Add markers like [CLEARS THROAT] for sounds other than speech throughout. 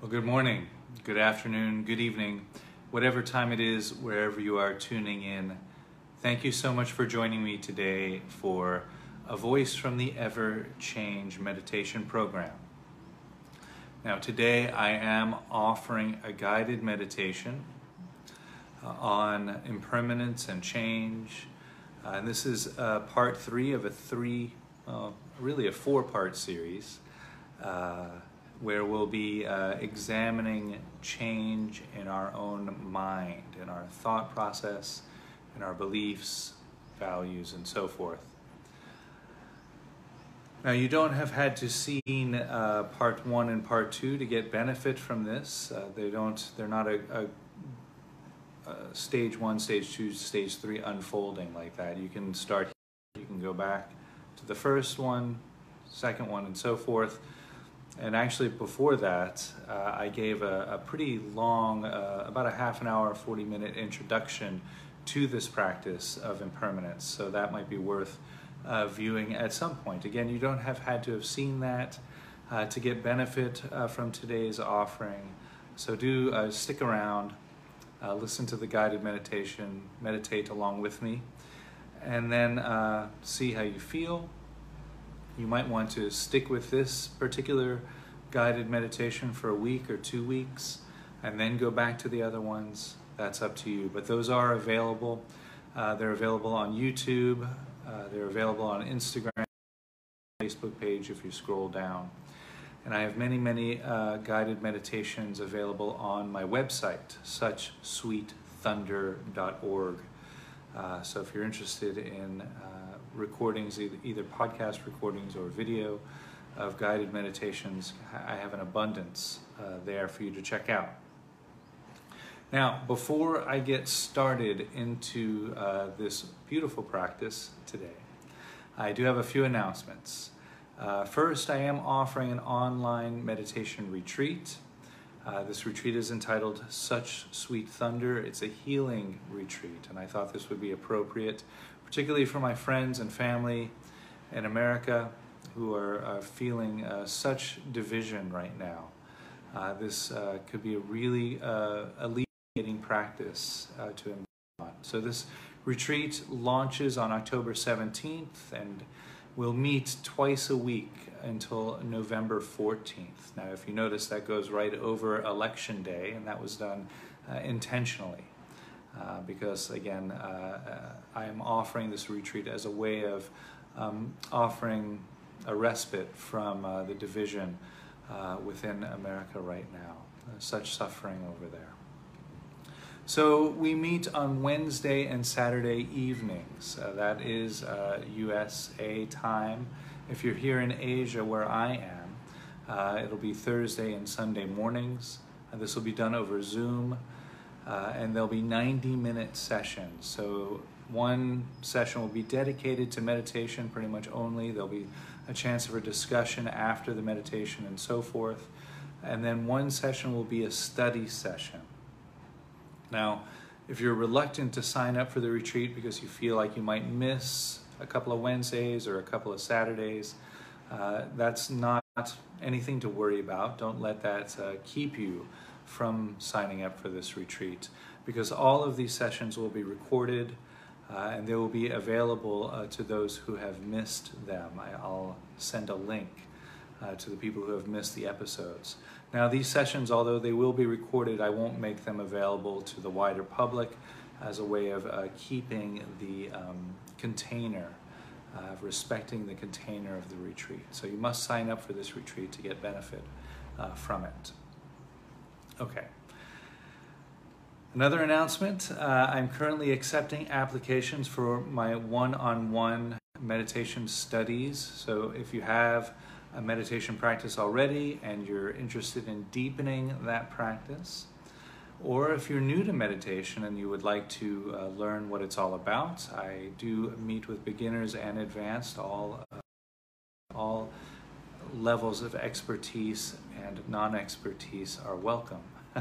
Well, good morning, good afternoon, good evening, whatever time it is, wherever you are tuning in. Thank you so much for joining me today for a Voice from the Ever Change meditation program. Now, today I am offering a guided meditation uh, on impermanence and change. Uh, and this is uh, part three of a three, uh, really a four part series. Where we'll be uh, examining change in our own mind, in our thought process, in our beliefs, values, and so forth. Now, you don't have had to seen uh, part one and part two to get benefit from this. Uh, they don't. They're not a, a, a, stage one, stage two, stage three unfolding like that. You can start. You can go back to the first one, second one, and so forth and actually before that, uh, I gave a, a pretty long, uh, about a half an hour, 40 minute introduction to this practice of impermanence. So that might be worth uh, viewing at some point. Again, you don't have had to have seen that uh, to get benefit uh, from today's offering. So do uh, stick around, listen to the guided meditation, meditate along with me, and then see how you feel you might want to stick with this particular guided meditation for a week or two weeks and then go back to the other ones. That's up to you. But those are available. Uh, they're available on YouTube, uh, they're available on Instagram, Facebook page if you scroll down. And I have many, many uh, guided meditations available on my website, suchsweetthunder.org. Uh, so if you're interested in uh, recordings, either podcast recordings or video of guided meditations. I have an abundance uh, there for you to check out. Now, before I get started into uh, this beautiful practice today, I do have a few announcements. Uh, first, I am offering an online meditation retreat. Uh, this retreat is entitled Such Sweet Thunder. It's a healing retreat, and I thought this would be appropriate particularly for my friends and family in America who are, uh, feeling uh, such division right now. Uh, this uh, could be a really uh, alleviating practice uh, to embark on. So this retreat launches on October 17th and we'll meet twice a week until November 14th. Now, if you notice, that goes right over Election Day, and that was done intentionally. Uh, because again, uh, uh, I am offering this retreat as a way of um, offering a respite from uh, the division uh, within America right now, such suffering over there. So we meet on Wednesday and Saturday evenings. that is USA time. If you're here in Asia, where I am, it'll be Thursday and Sunday mornings. this will be done over Zoom. Uh, and there'll be 90 minute sessions. So one session will be dedicated to meditation pretty much only. There'll be a chance for discussion after the meditation and so forth. And then one session will be a study session. Now, if you're reluctant to sign up for the retreat because you feel like you might miss a couple of Wednesdays or a couple of Saturdays, uh, that's not anything to worry about. Don't let that uh, keep you from signing up for this retreat because all of these sessions will be recorded uh, and they will be available uh, to those who have missed them. I, will send a link uh, to the people who have missed the episodes. Now, these sessions, although they will be recorded, I won't make them available to the wider public as a way of uh, keeping the um, container, uh, respecting the container of the retreat. So you must sign up for this retreat to get benefit uh, from it. Okay. Another announcement uh, I'm currently accepting applications for my one on one meditation studies. So if you have a meditation practice already and you're interested in deepening that practice, or if you're new to meditation and you would like to uh, learn what it's all about, I do meet with beginners and advanced, all, uh, all levels of expertise and non expertise are welcome. [LAUGHS]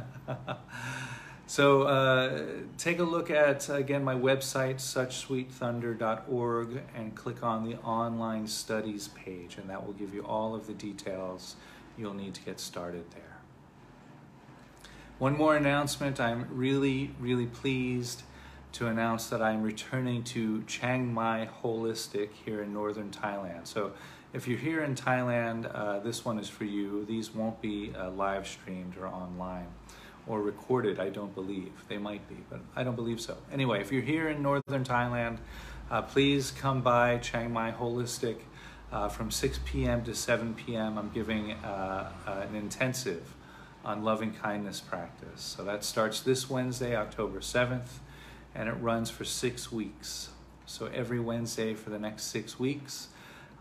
so uh, take a look at, again, my website, suchsweetthunder.org, and click on the online studies page, and that will give you all of the details you'll need to get started there. One more announcement. I'm really, really pleased to announce that I'm returning to Chiang Mai Holistic here in northern Thailand. So if you're here in Thailand, uh, this one is for you. These won't be uh, live streamed or online or recorded, I don't believe. They might be, but I don't believe so. Anyway, if you're here in northern Thailand, uh, please come by Chiang Mai Holistic uh, from 6 p.m. to 7 p.m. I'm giving uh, uh, an intensive on loving kindness practice. So that starts this Wednesday, October 7th, and it runs for six weeks. So every Wednesday for the next six weeks,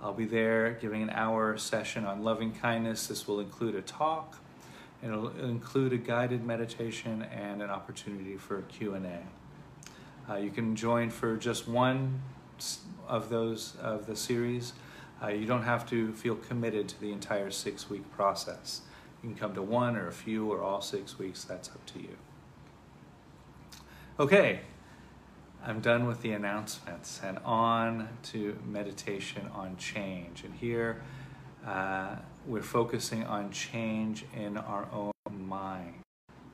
I'll be there giving an hour session on loving kindness. This will include a talk, it'll include a guided meditation and an opportunity for Q&A. Uh, you can join for just one of those of the series. Uh, you don't have to feel committed to the entire six week process. You can come to one or a few or all six weeks, that's up to you. Okay, I'm done with the announcements and on to meditation on change. And here uh, we're focusing on change in our own mind,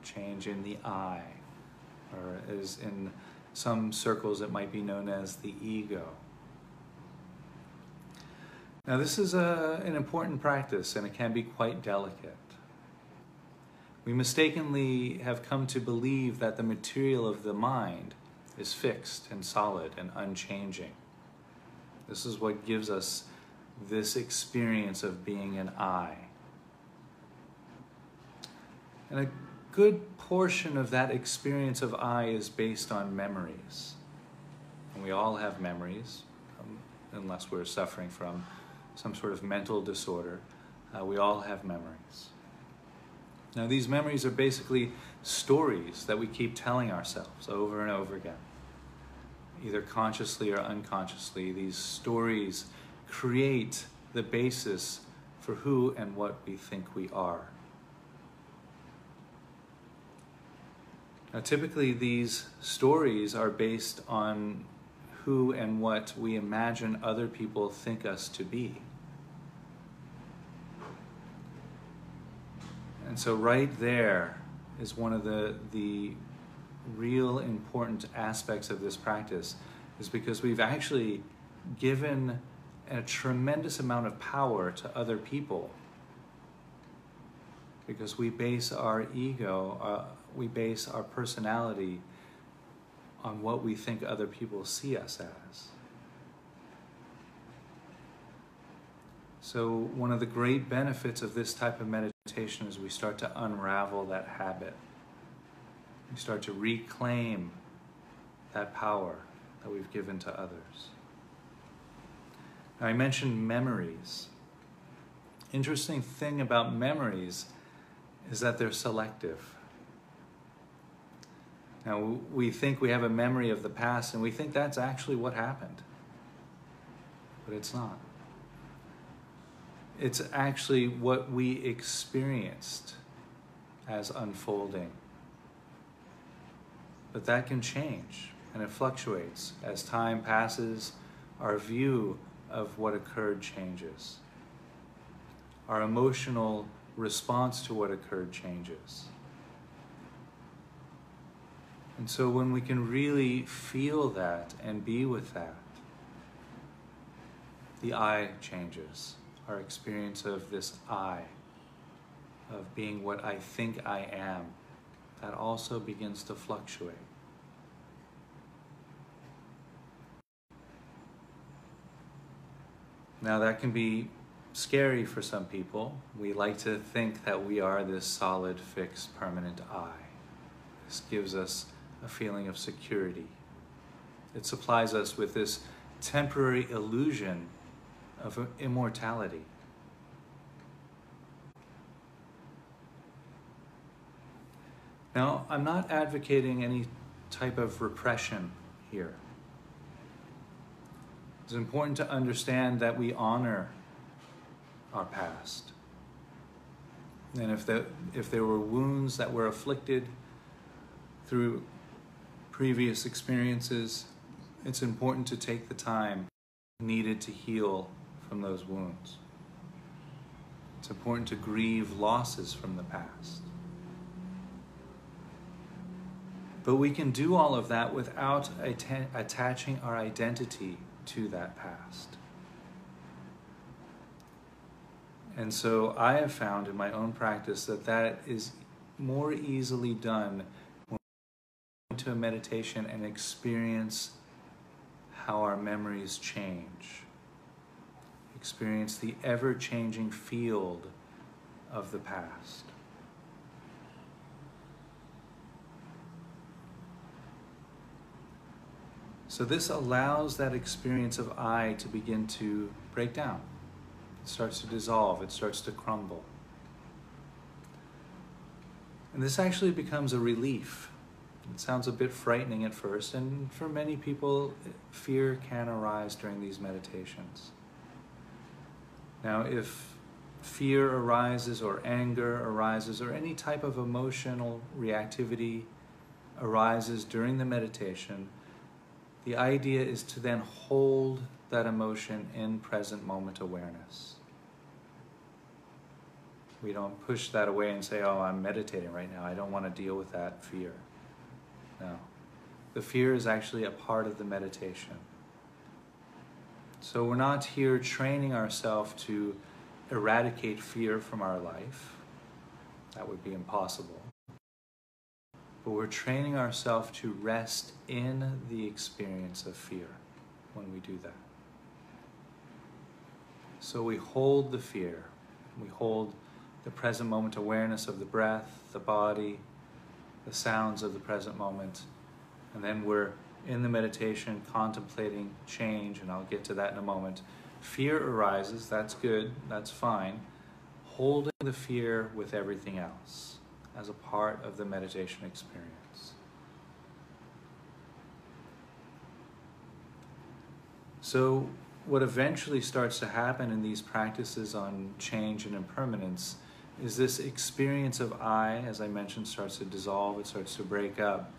change in the I, or as in some circles it might be known as the ego. Now, this is a, an important practice and it can be quite delicate. We mistakenly have come to believe that the material of the mind is fixed and solid and unchanging. This is what gives us this experience of being an I. And a good portion of that experience of I is based on memories. And we all have memories, um, unless we're suffering from some sort of mental disorder. Uh, we all have memories. Now, these memories are basically stories that we keep telling ourselves over and over again. Either consciously or unconsciously, these stories create the basis for who and what we think we are. Now, typically, these stories are based on who and what we imagine other people think us to be. And so, right there is one of the, the real important aspects of this practice, is because we've actually given a tremendous amount of power to other people. Because we base our ego, uh, we base our personality on what we think other people see us as. So, one of the great benefits of this type of meditation is we start to unravel that habit. We start to reclaim that power that we've given to others. Now, I mentioned memories. Interesting thing about memories is that they're selective. Now, we think we have a memory of the past and we think that's actually what happened, but it's not. It's actually what we experienced as unfolding. But that can change and it fluctuates. As time passes, our view of what occurred changes. Our emotional response to what occurred changes. And so when we can really feel that and be with that, the I changes our experience of this I, of being what I think I am, that also begins to fluctuate. Now, that can be scary for some people. We like to think that we are this solid, fixed, permanent I. This gives us a feeling of security. It supplies us with this temporary illusion of immortality. Now, I'm not advocating any type of repression here. It's important to understand that we honor our past. And if, the, if there were wounds that were afflicted through previous experiences, it's important to take the time needed to heal from those wounds. It's important to grieve losses from the past. But we can do all of that without atta- attaching our identity to that past. And so I have found in my own practice that that is more easily done when we go into a meditation and experience how our memories change, experience the ever changing field of the past. So, this allows that experience of I to begin to break down. It starts to dissolve, it starts to crumble. And this actually becomes a relief. It sounds a bit frightening at first, and for many people, fear can arise during these meditations. Now, if fear arises, or anger arises, or any type of emotional reactivity arises during the meditation, the idea is to then hold that emotion in present moment awareness. We don't push that away and say, oh, I'm meditating right now. I don't want to deal with that fear. No. The fear is actually a part of the meditation. So we're not here training ourselves to eradicate fear from our life. That would be impossible. But we're training ourselves to rest in the experience of fear when we do that. So we hold the fear, we hold the present moment awareness of the breath, the body, the sounds of the present moment, and then we're in the meditation contemplating change, and I'll get to that in a moment. Fear arises, that's good, that's fine. Holding the fear with everything else as a part of the meditation experience. So, what eventually starts to happen in these practices on change and impermanence is this experience of I, as I mentioned, starts to dissolve, it starts to break up.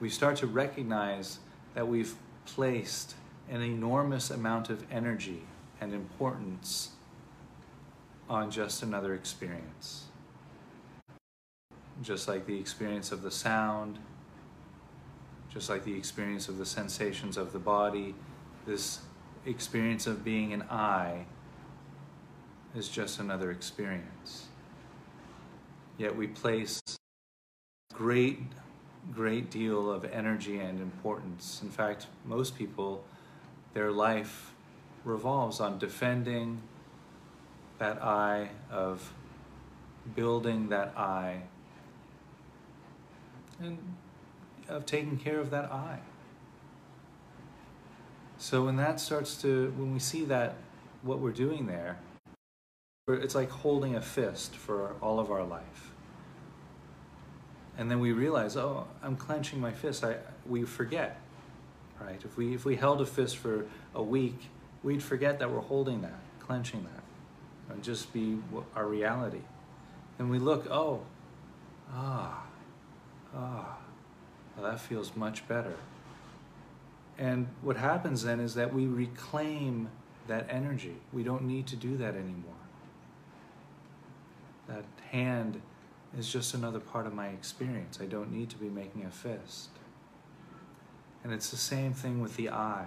We start to recognize that we've placed an enormous amount of energy and importance on just another experience just like the experience of the sound, just like the experience of the sensations of the body, this experience of being an I is just another experience. Yet we place great, great deal of energy and importance. In fact, most people, their life revolves on defending that I, of building that I and of taking care of that I. So when that starts to, when we see that, what we're doing there, it's like holding a fist for all of our life. And then we realize, oh, I'm clenching my fist. I, we forget, right? If we, if we held a fist for a week, we'd forget that we're holding that, clenching that, and just be our reality. And we look, oh, ah, ah, well, that feels much better. And what happens then is that we reclaim that energy. We don't need to do that anymore. That hand is just another part of my experience. I don't need to be making a fist. And it's the same thing with the I.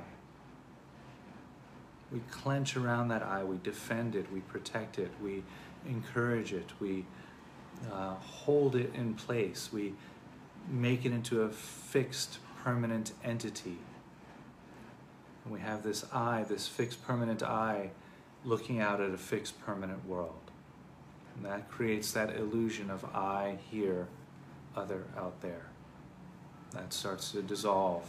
We clench around that I, we defend it, we protect it, we encourage it, we uh, hold it in place, we make it into a fixed permanent entity. And we have this I, this fixed permanent I, looking out at a fixed permanent world. And that creates that illusion of I here, other out there. That starts to dissolve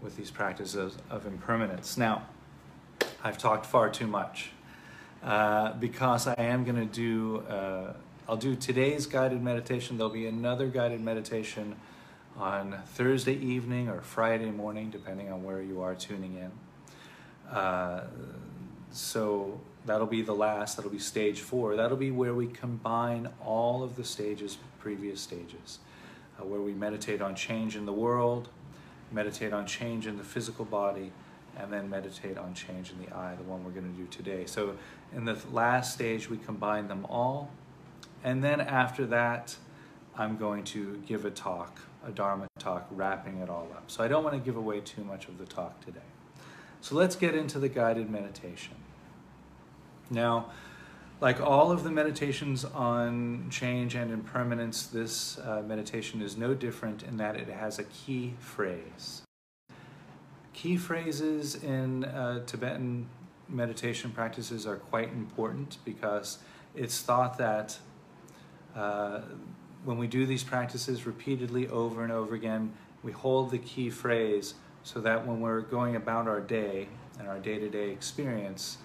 with these practices of impermanence. Now, I've talked far too much uh, because I am going to do uh, I'll do today's guided meditation. There'll be another guided meditation on Thursday evening or Friday morning, depending on where you are tuning in. Uh, so that'll be the last, that'll be stage four. That'll be where we combine all of the stages, previous stages, uh, where we meditate on change in the world, meditate on change in the physical body, and then meditate on change in the I, the one we're going to do today. So in the last stage, we combine them all and then after that, I'm going to give a talk, a Dharma talk, wrapping it all up. So I don't want to give away too much of the talk today. So let's get into the guided meditation. Now, like all of the meditations on change and impermanence, this uh, meditation is no different in that it has a key phrase. Key phrases in uh, Tibetan meditation practices are quite important because it's thought that uh, when we do these practices repeatedly over and over again, we hold the key phrase so that when we're going about our day and our day to day experience,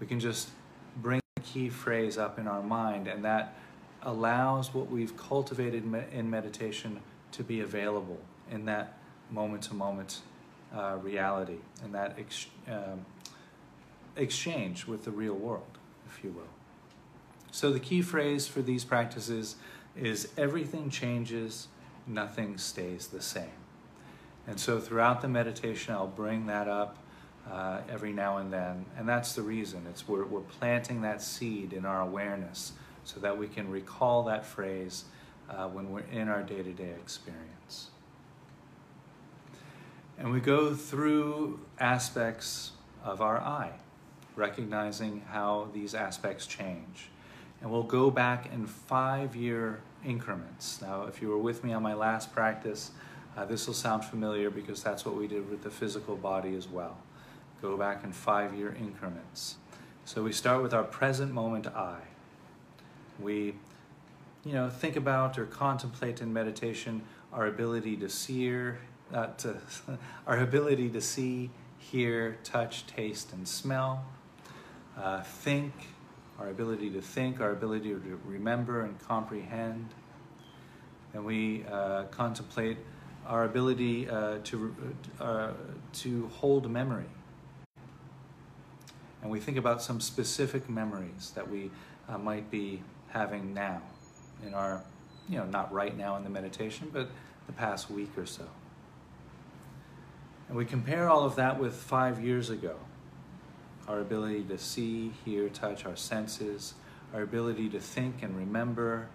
we can just bring the key phrase up in our mind, and that allows what we've cultivated in meditation to be available in that moment to moment reality, in that ex- um, exchange with the real world, if you will. So, the key phrase for these practices is everything changes, nothing stays the same. And so, throughout the meditation, I'll bring that up uh, every now and then. And that's the reason. It's we're, we're planting that seed in our awareness so that we can recall that phrase uh, when we're in our day to day experience. And we go through aspects of our I, recognizing how these aspects change. And we'll go back in five year increments. Now, if you were with me on my last practice, uh, this will sound familiar because that's what we did with the physical body as well. Go back in five year increments. So we start with our present moment I. We, you know, think about or contemplate in meditation our ability to see, uh, to, [LAUGHS] our ability to see, hear, touch, taste, and smell. Uh, think, our ability to think, our ability to remember and comprehend. And we uh, contemplate our ability uh, to, uh, to hold memory. And we think about some specific memories that we uh, might be having now in our, you know, not right now in the meditation, but the past week or so. And we compare all of that with five years ago our ability to see, hear, touch, our senses, our ability to think and remember,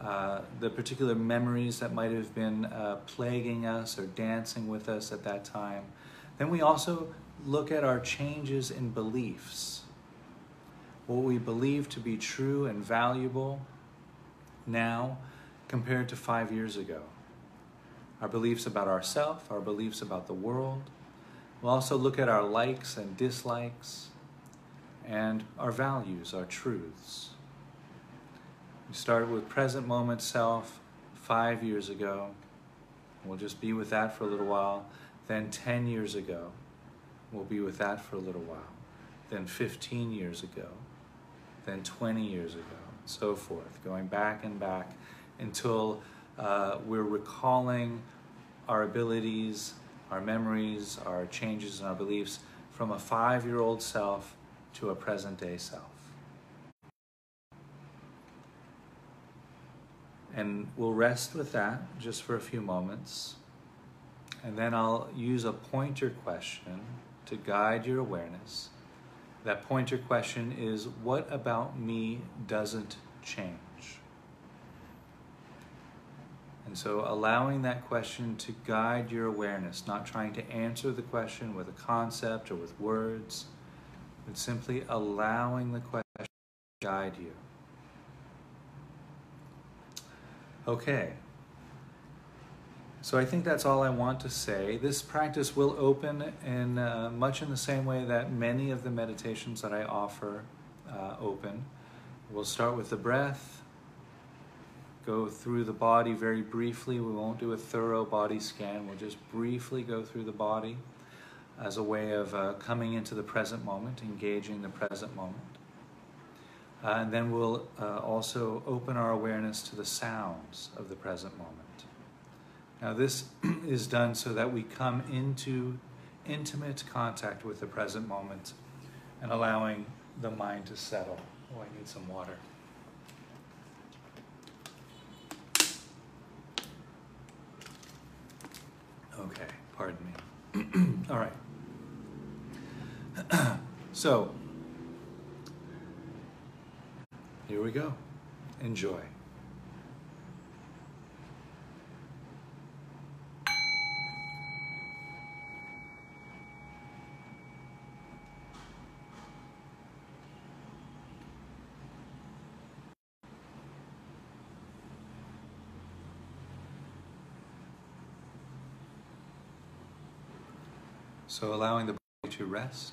uh, the particular memories that might have been uh, plaguing us or dancing with us at that time. Then we also look at our changes in beliefs. What we believe to be true and valuable now compared to five years ago. Our beliefs about ourselves, our beliefs about the world, We'll also look at our likes and dislikes and our values, our truths. We started with present moment self five years ago. We'll just be with that for a little while. Then 10 years ago, we'll be with that for a little while. Then 15 years ago. Then 20 years ago, and so forth, going back and back until uh, we're recalling our abilities our memories, our changes in our beliefs from a five year old self to a present day self. And we'll rest with that just for a few moments. And then I'll use a pointer question to guide your awareness. That pointer question is What about me doesn't change? And so allowing that question to guide your awareness, not trying to answer the question with a concept or with words, but simply allowing the question to guide you. Okay. So I think that's all I want to say. This practice will open in uh, much in the same way that many of the meditations that I offer uh, open. We'll start with the breath go through the body very briefly. We won't do a thorough body scan. We'll just briefly go through the body as a way of uh, coming into the present moment, engaging the present moment. Uh, and then we'll uh, also open our awareness to the sounds of the present moment. Now, this [CLEARS THROAT] is done so that we come into intimate contact with the present moment and allowing the mind to settle. Oh, I need some water. Okay, pardon me. [CLEARS THROAT] All right. [CLEARS THROAT] so, here we go. Enjoy. So allowing the body to rest.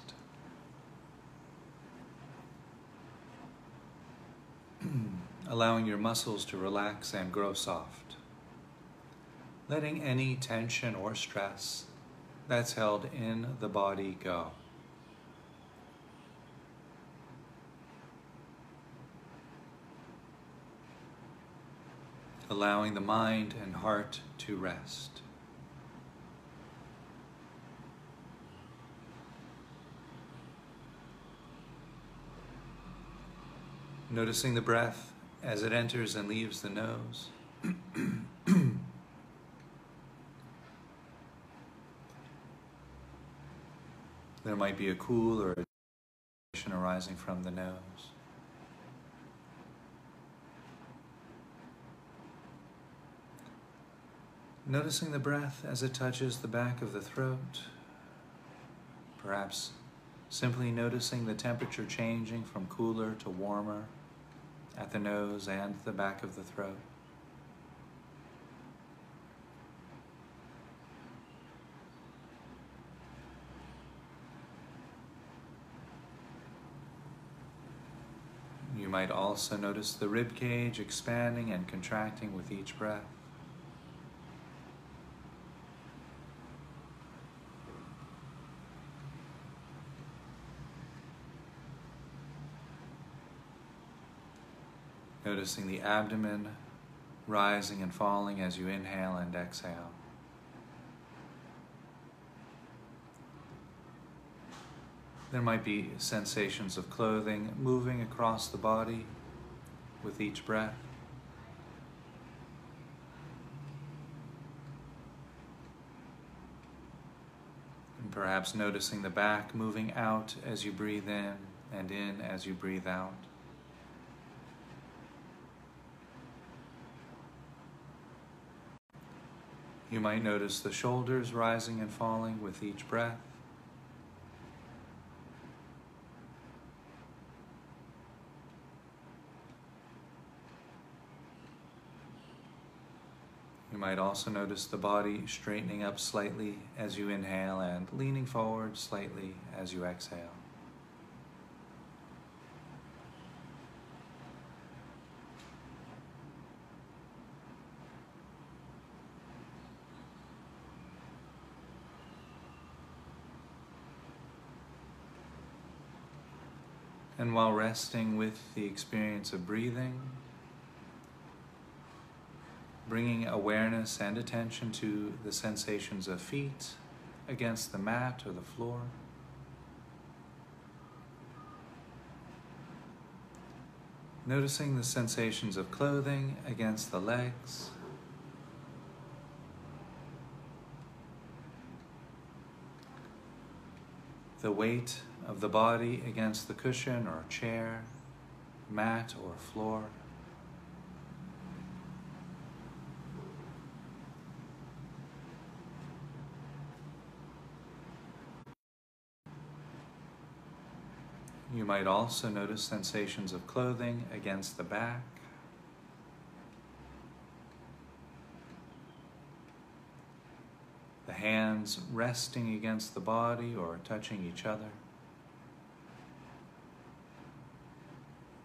[CLEARS THROAT] allowing your muscles to relax and grow soft. Letting any tension or stress that's held in the body go. Allowing the mind and heart to rest. Noticing the breath as it enters and leaves the nose. [CLEARS THROAT] there might be a cool or a arising from the nose. Noticing the breath as it touches the back of the throat, perhaps simply noticing the temperature changing from cooler to warmer at the nose and the back of the throat. You might also notice the rib cage expanding and contracting with each breath. Noticing the abdomen rising and falling as you inhale and exhale. There might be sensations of clothing moving across the body with each breath. And perhaps noticing the back moving out as you breathe in and in as you breathe out. You might notice the shoulders rising and falling with each breath. You might also notice the body straightening up slightly as you inhale and leaning forward slightly as you exhale. And while resting with the experience of breathing, bringing awareness and attention to the sensations of feet against the mat or the floor. Noticing the sensations of clothing against the legs. The weight of the body against the cushion or chair, mat or floor. You might also notice sensations of clothing against the back. The hands resting against the body or touching each other.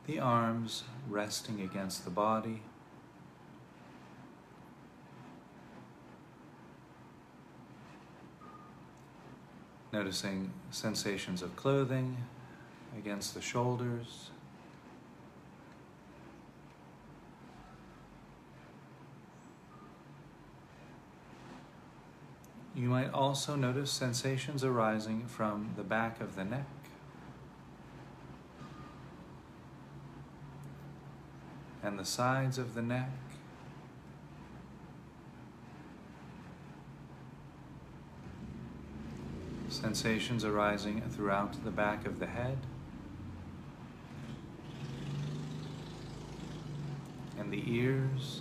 The arms resting against the body. Noticing sensations of clothing against the shoulders. You might also notice sensations arising from the back of the neck. And the sides of the neck. Sensations arising throughout the back of the head. And the ears.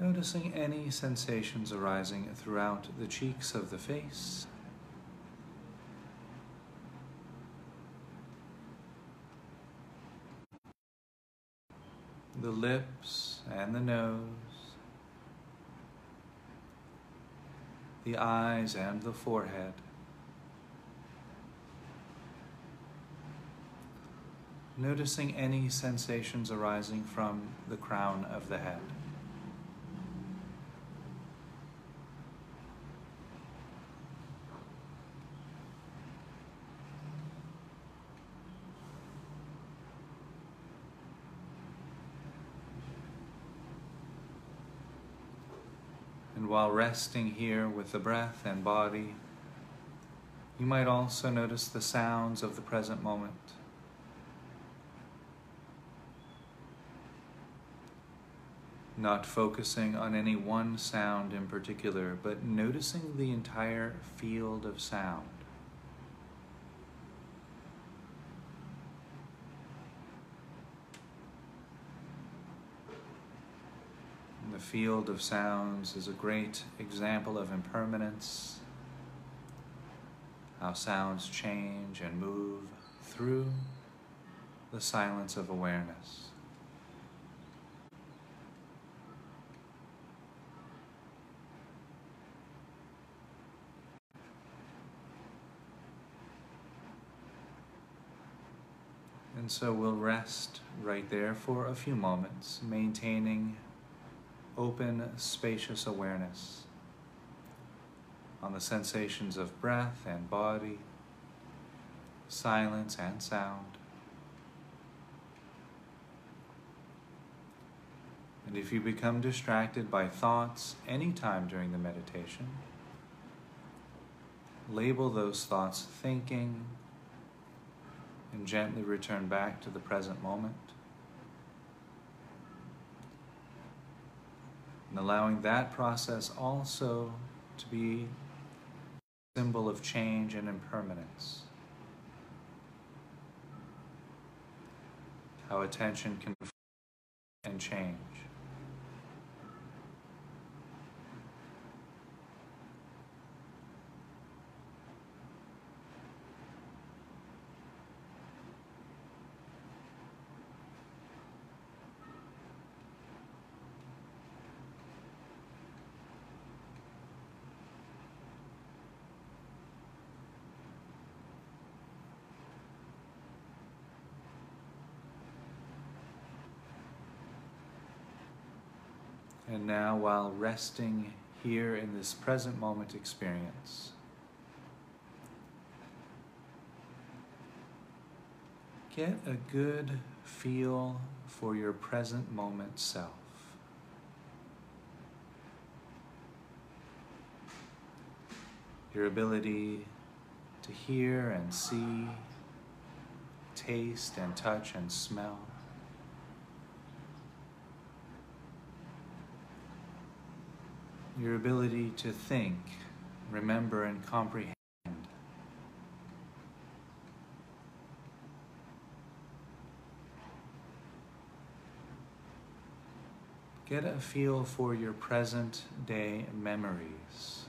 Noticing any sensations arising throughout the cheeks of the face. The lips, and the nose, the eyes and the forehead. Noticing any sensations arising from the crown of the head. And while resting here with the breath and body, you might also notice the sounds of the present moment. Not focusing on any one sound in particular, but noticing the entire field of sound. The field of sounds is a great example of impermanence, how sounds change and move through the silence of awareness. And so we'll rest right there for a few moments, maintaining open, spacious awareness on the sensations of breath and body, silence and sound. And if you become distracted by thoughts anytime during the meditation, label those thoughts thinking and gently return back to the present moment. And allowing that process also to be a symbol of change and impermanence. How attention can and change. And now, while resting here in this present moment experience, get a good feel for your present moment self. Your ability to hear and see, taste and touch and smell. Your ability to think, remember, and comprehend. Get a feel for your present day memories.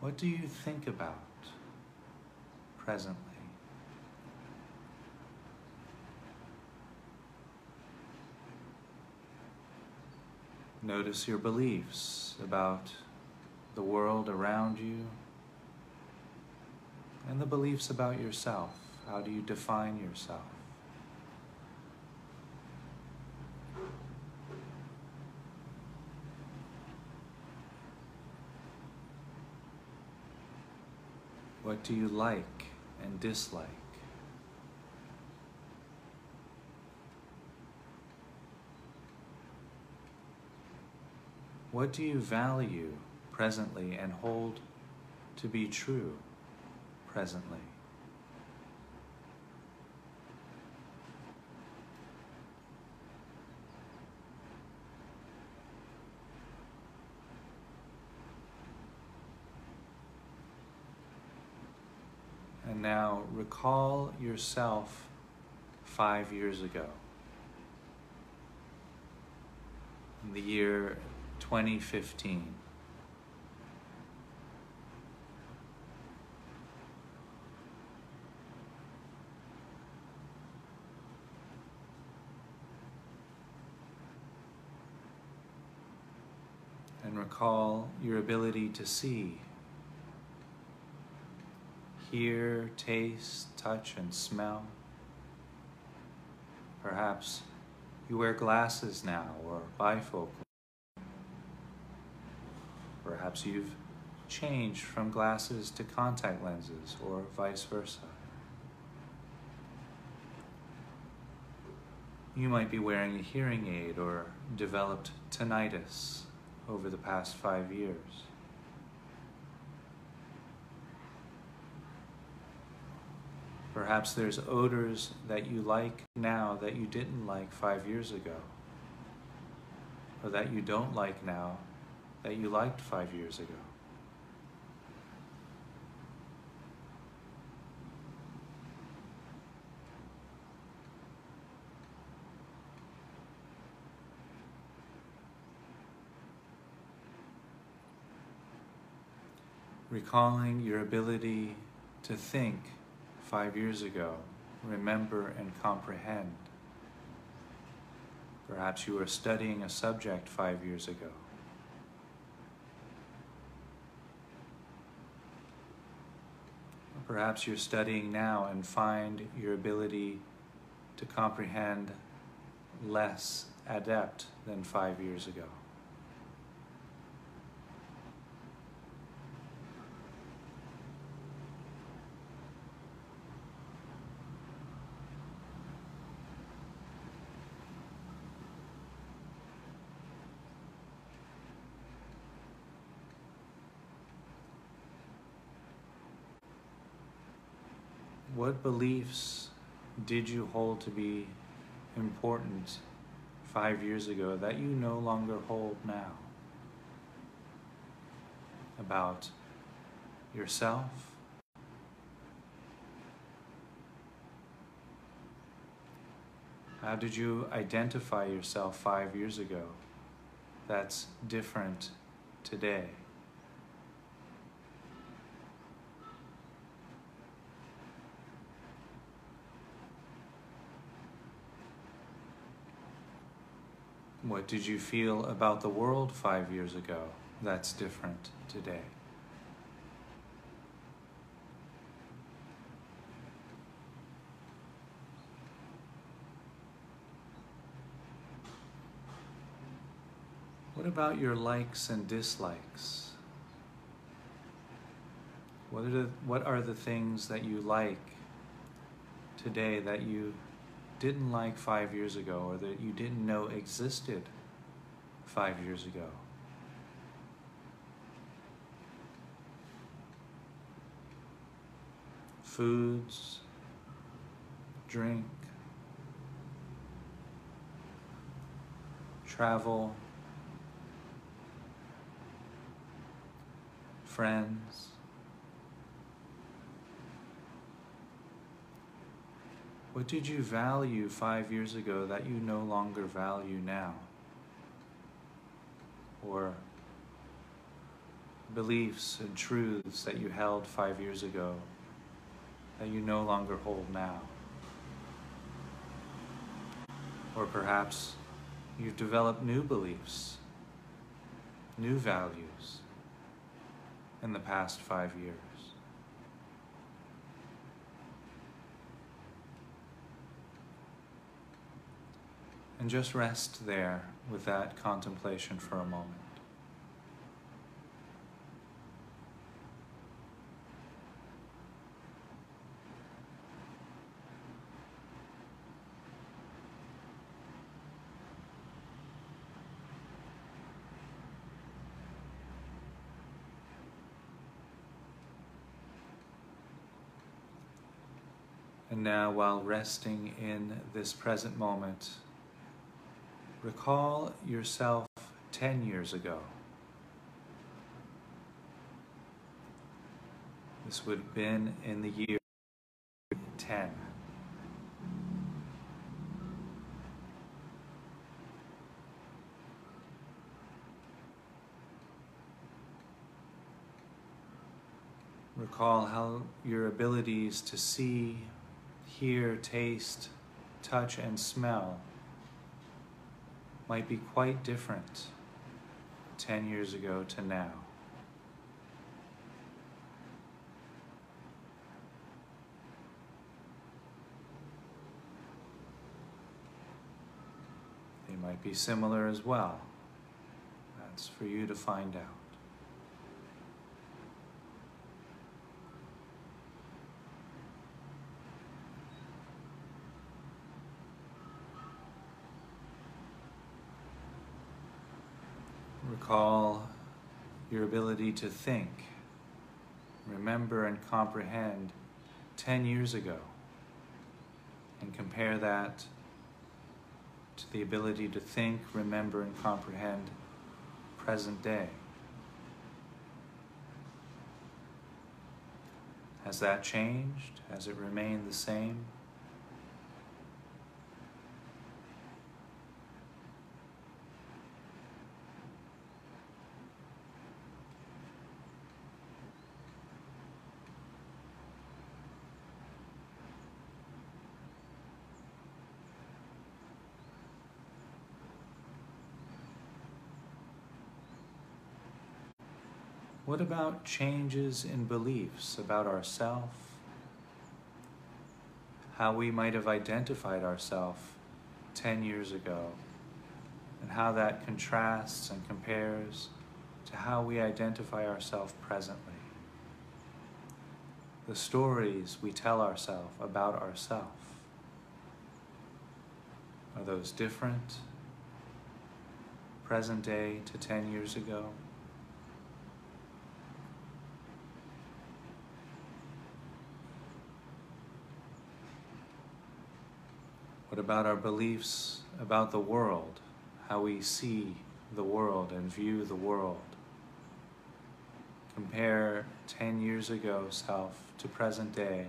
What do you think about presently? Notice your beliefs about the world around you and the beliefs about yourself. How do you define yourself? What do you like and dislike? What do you value presently and hold to be true presently? And now recall yourself five years ago. In the year 2015. And recall your ability to see, hear, taste, touch, and smell. Perhaps you wear glasses now or bifocals. Perhaps you've changed from glasses to contact lenses or vice versa. You might be wearing a hearing aid or developed tinnitus over the past five years. Perhaps there's odors that you like now that you didn't like five years ago, or that you don't like now that you liked five years ago. recalling your ability to think five years ago, remember and comprehend. Perhaps you were studying a subject five years ago. Perhaps you're studying now and find your ability to comprehend less adept than five years ago. What beliefs did you hold to be important five years ago that you no longer hold now? About yourself? How did you identify yourself five years ago that's different today? What did you feel about the world five years ago that's different today? What about your likes and dislikes? What are the, what are the things that you like today that you didn't like five years ago or that you didn't know existed five years ago. Foods, drink, travel, friends. What did you value five years ago that you no longer value now? Or beliefs and truths that you held five years ago that you no longer hold now? Or perhaps you've developed new beliefs, new values in the past five years. And just rest there with that contemplation for a moment. And now, while resting in this present moment, Recall yourself 10 years ago. This would have been in the year 10. Recall how your abilities to see, hear, taste, touch, and smell might be quite different 10 years ago to now. They might be similar as well. That's for you to find out. Recall your ability to think, remember, and comprehend 10 years ago, and compare that to the ability to think, remember, and comprehend present day. Has that changed? Has it remained the same? What about changes in beliefs about ourself? How we might have identified ourselves 10 years ago, and how that contrasts and compares to how we identify ourselves presently. The stories we tell ourselves about ourselves. Are those different present day to 10 years ago? What about our beliefs about the world, how we see the world and view the world? Compare 10 years ago self to present day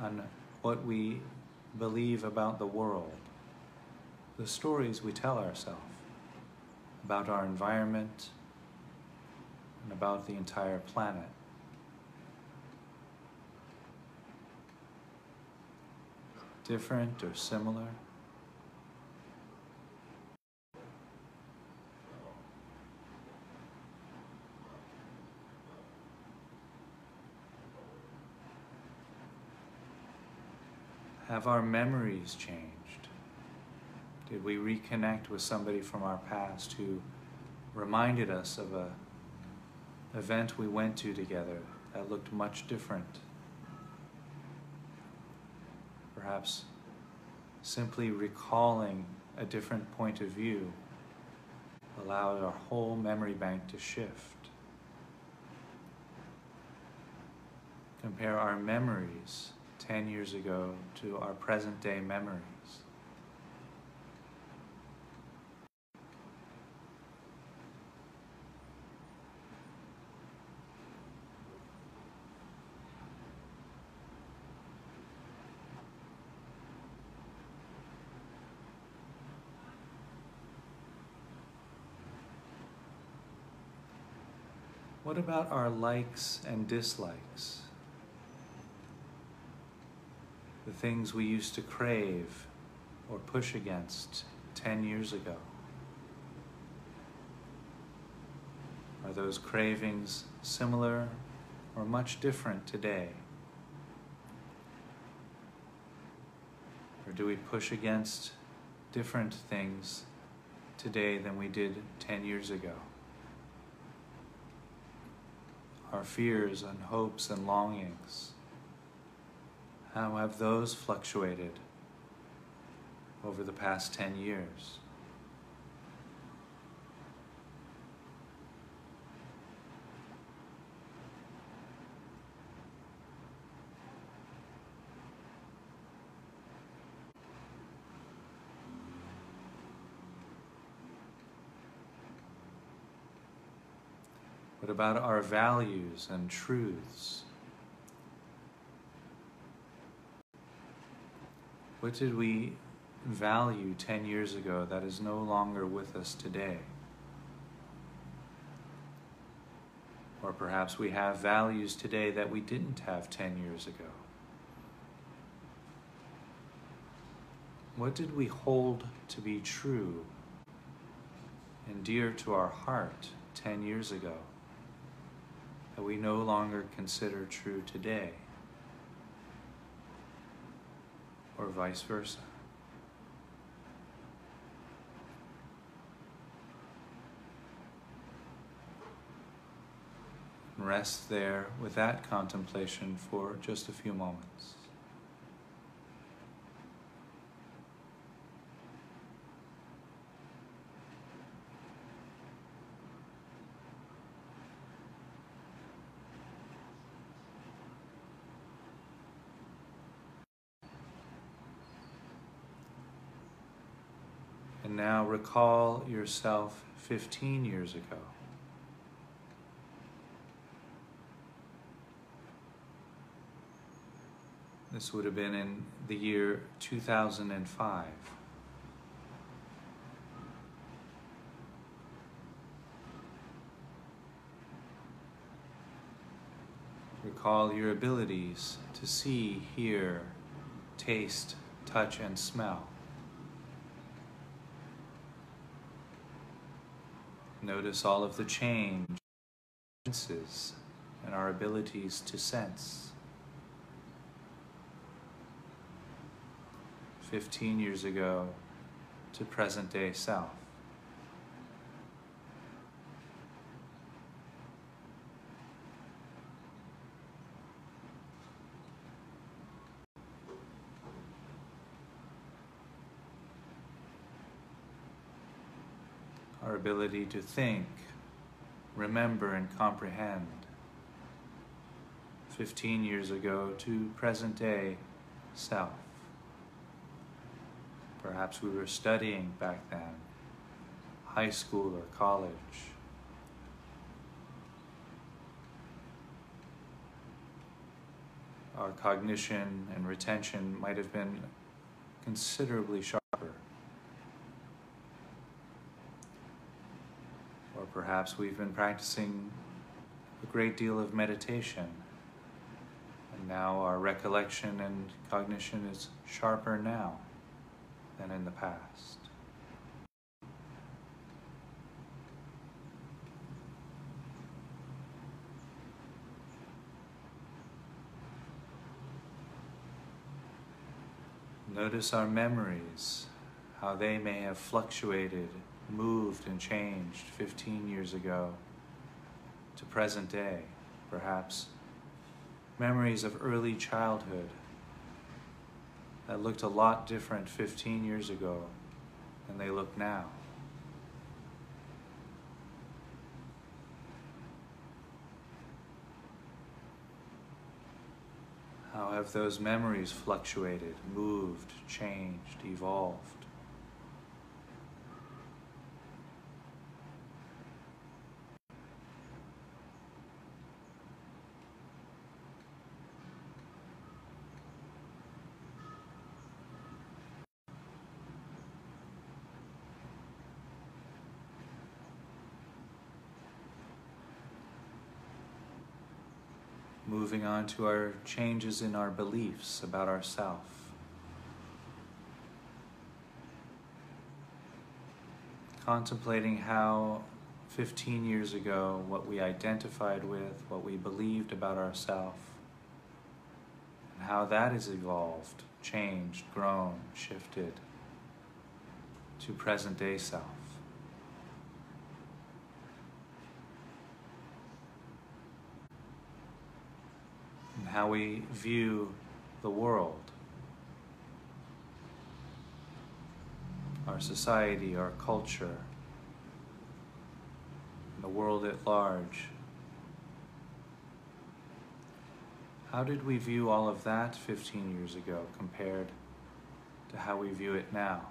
on what we believe about the world, the stories we tell ourselves about our environment and about the entire planet. Different or similar? Have our memories changed? Did we reconnect with somebody from our past who reminded us of a event we went to together that looked much different perhaps simply recalling a different point of view allows our whole memory bank to shift. Compare our memories 10 years ago to our present day memories. What about our likes and dislikes? The things we used to crave or push against 10 years ago? Are those cravings similar or much different today? Or do we push against different things today than we did 10 years ago? Our fears and hopes and longings. How have those fluctuated over the past 10 years? What about our values and truths? What did we value 10 years ago that is no longer with us today? Or perhaps we have values today that we didn't have 10 years ago. What did we hold to be true and dear to our heart 10 years ago that we no longer consider true today, or vice versa. Rest there with that contemplation for just a few moments. And now recall yourself 15 years ago. This would have been in the year 2005. Recall your abilities to see, hear, taste, touch, and smell. Notice all of the change, senses, and our abilities to sense. 15 years ago to present day self. Our ability to think, remember, and comprehend. 15 years ago to present day self. Perhaps we were studying back then, high school or college. Our cognition and retention might have been considerably sharper. Or perhaps we've been practicing a great deal of meditation. And now our recollection and cognition is sharper now than in the past. Notice our memories, how they may have fluctuated, moved, and changed 15 years ago to present day, perhaps memories of early childhood that looked a lot different 15 years ago than they look now. How have those memories fluctuated, moved, changed, evolved? Moving on to our changes in our beliefs about ourself. Contemplating how 15 years ago what we identified with, what we believed about ourself, and how that has evolved, changed, grown, shifted to present day self. How we view the world, our society, our culture, the world at large. How did we view all of that 15 years ago compared to how we view it now?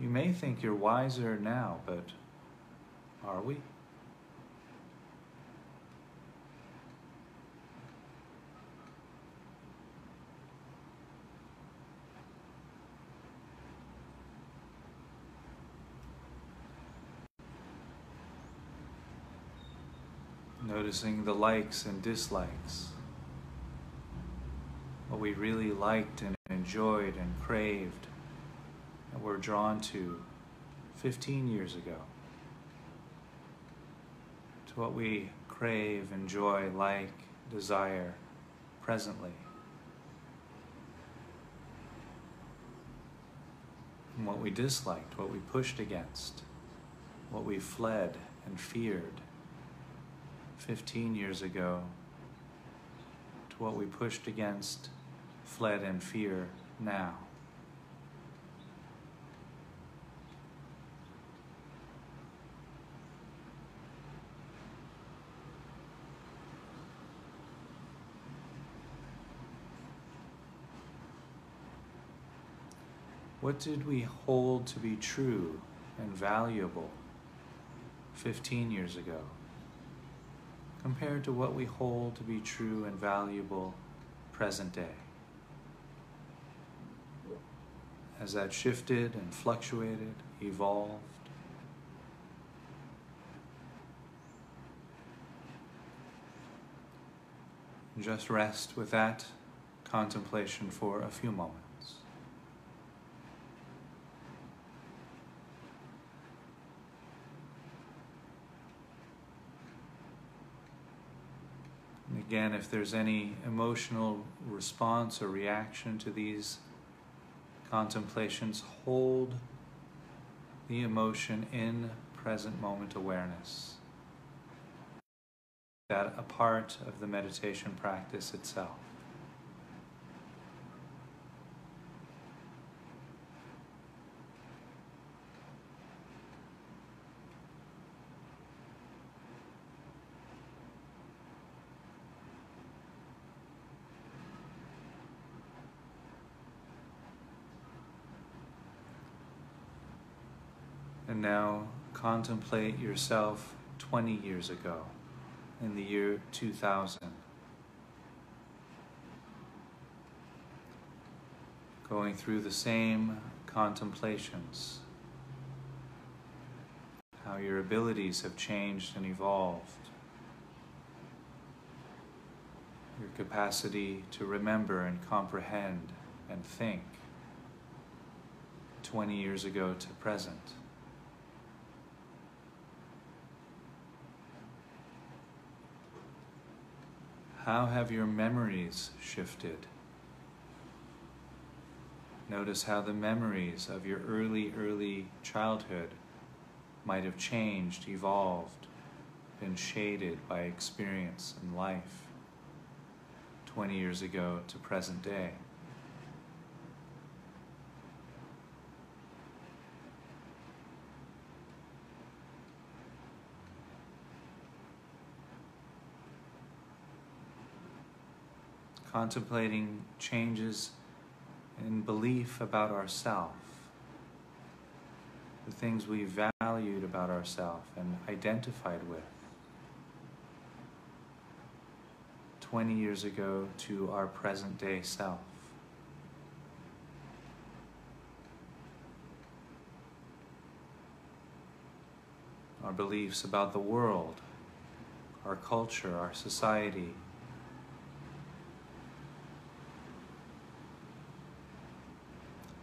You may think you're wiser now, but are we? Noticing the likes and dislikes. What we really liked and enjoyed and craved that we're drawn to 15 years ago, to what we crave, enjoy, like, desire presently. And what we disliked, what we pushed against, what we fled and feared 15 years ago, to what we pushed against, fled, in fear now. What did we hold to be true and valuable 15 years ago compared to what we hold to be true and valuable present day? Has that shifted and fluctuated, evolved? Just rest with that contemplation for a few moments. Again, if there's any emotional response or reaction to these contemplations, hold the emotion in present moment awareness. That a part of the meditation practice itself. And now contemplate yourself 20 years ago, in the year 2000. Going through the same contemplations, how your abilities have changed and evolved, your capacity to remember and comprehend and think 20 years ago to present. How have your memories shifted? Notice how the memories of your early, early childhood might have changed, evolved, been shaded by experience and life 20 years ago to present day. Contemplating changes in belief about ourself, the things we valued about ourself and identified with 20 years ago to our present day self. Our beliefs about the world, our culture, our society,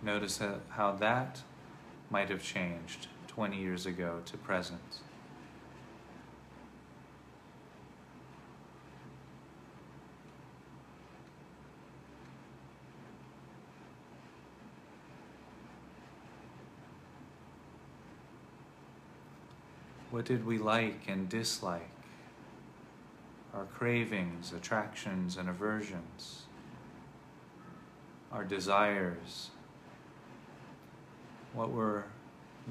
Notice how that might have changed 20 years ago to present. What did we like and dislike? Our cravings, attractions, and aversions, our desires, what were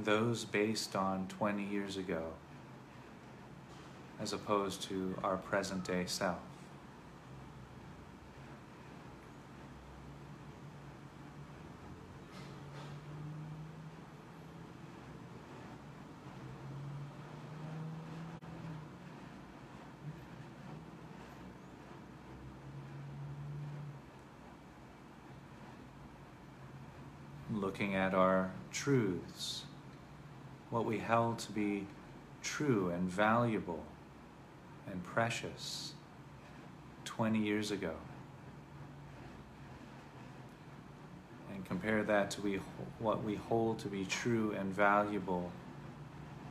those based on 20 years ago as opposed to our present day self? looking at our truths, what we held to be true and valuable and precious 20 years ago. and compare that to we, what we hold to be true and valuable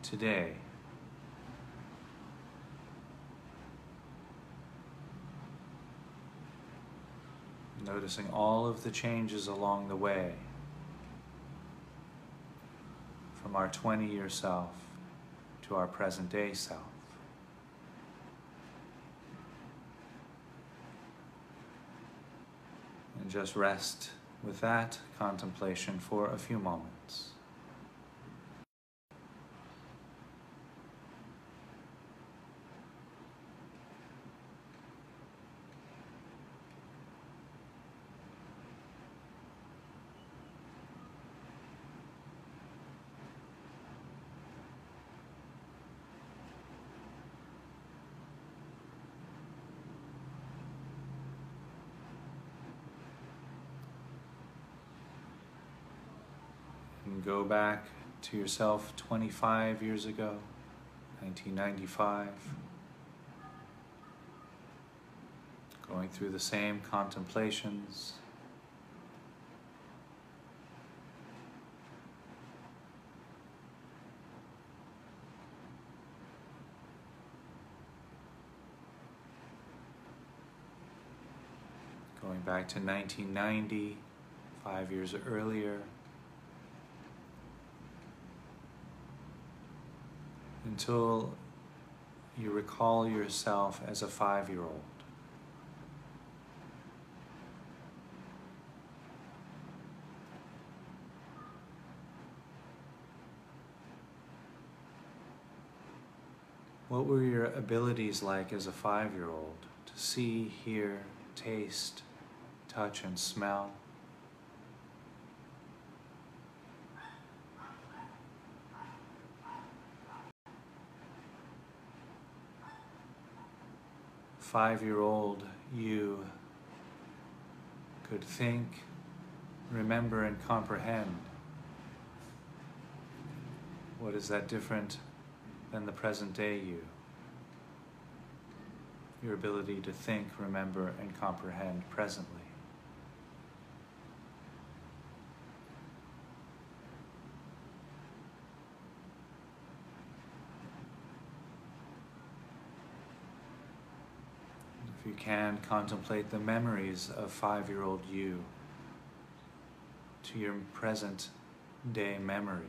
today. Noticing all of the changes along the way from our 20 year self to our present day self. And just rest with that contemplation for a few moments. And go back to yourself 25 years ago, 1995. Going through the same contemplations. Going back to 1990, five years earlier. Until you recall yourself as a five year old. What were your abilities like as a five year old to see, hear, taste, touch, and smell? Five year old you could think, remember, and comprehend. What is that different than the present day you? Your ability to think, remember, and comprehend presently. You can, contemplate the memories of five year old you to your present day memories.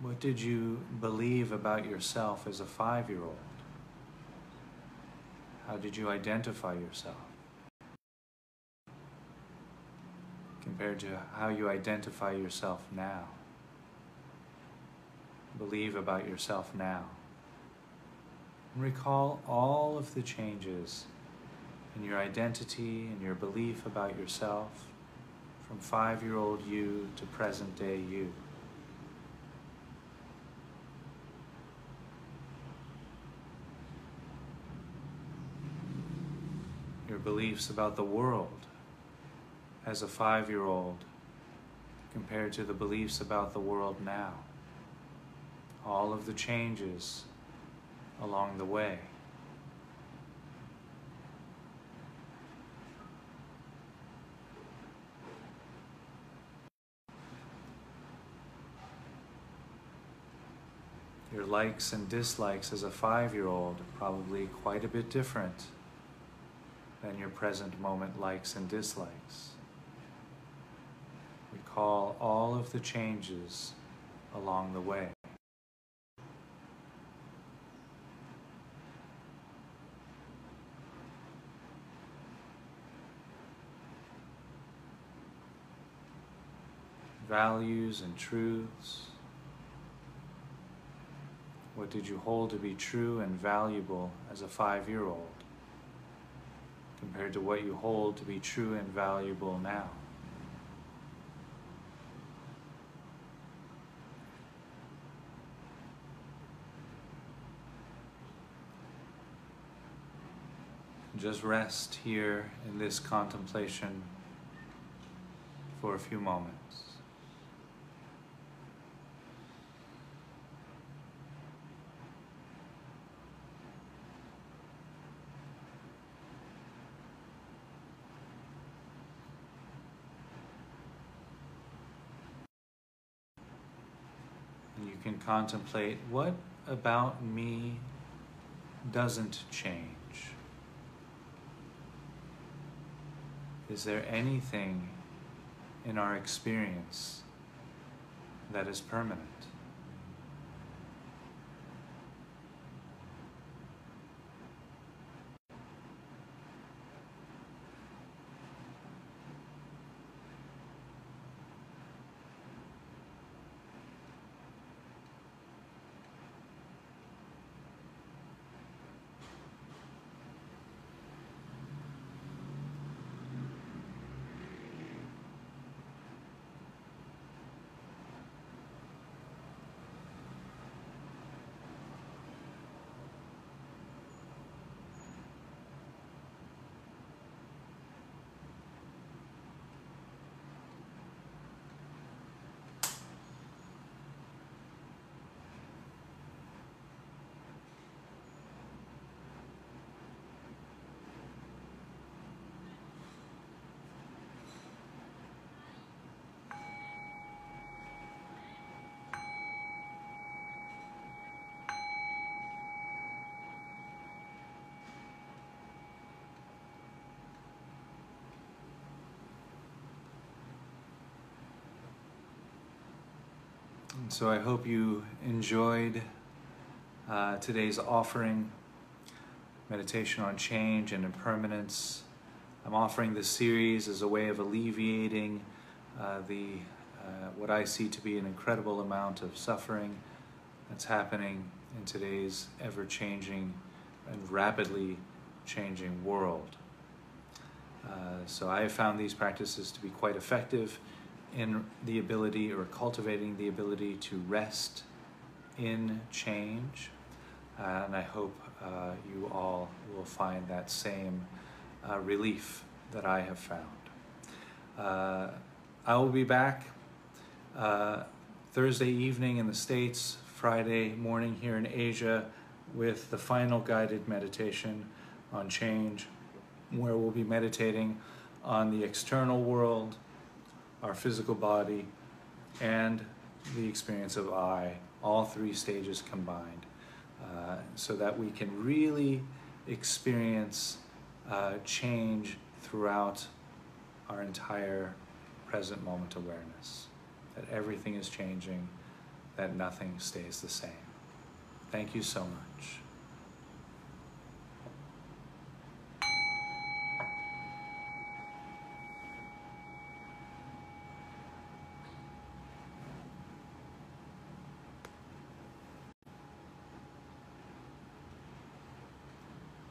What did you believe about yourself as a five year old? How did you identify yourself? Compared to how you identify yourself now. Believe about yourself now. And recall all of the changes in your identity and your belief about yourself from five year old you to present day you. your beliefs about the world as a five year old compared to the beliefs about the world now. All of the changes along the way. Your likes and dislikes as a five year old are probably quite a bit different than your present moment likes and dislikes. Recall all of the changes along the way. Values and truths. What did you hold to be true and valuable as a five year old? Compared to what you hold to be true and valuable now. Just rest here in this contemplation for a few moments. you can contemplate what about me doesn't change? Is there anything in our experience that is permanent? And so I hope you enjoyed uh, today's offering, meditation on change and impermanence. I'm offering this series as a way of alleviating uh, the uh, what I see to be an incredible amount of suffering that's happening in today's ever-changing and rapidly changing world. Uh, so I have found these practices to be quite effective in the ability or cultivating the ability to rest in change. Uh, and I hope uh, you all will find that same uh, relief that I have found. Uh, I will be back uh, Thursday evening in the States, Friday morning here in Asia with the final guided meditation on change, where we'll be meditating on the external world our physical body, and the experience of I, all three stages combined, uh, so that we can really experience uh, change throughout our entire present moment awareness. That everything is changing, that nothing stays the same. Thank you so much.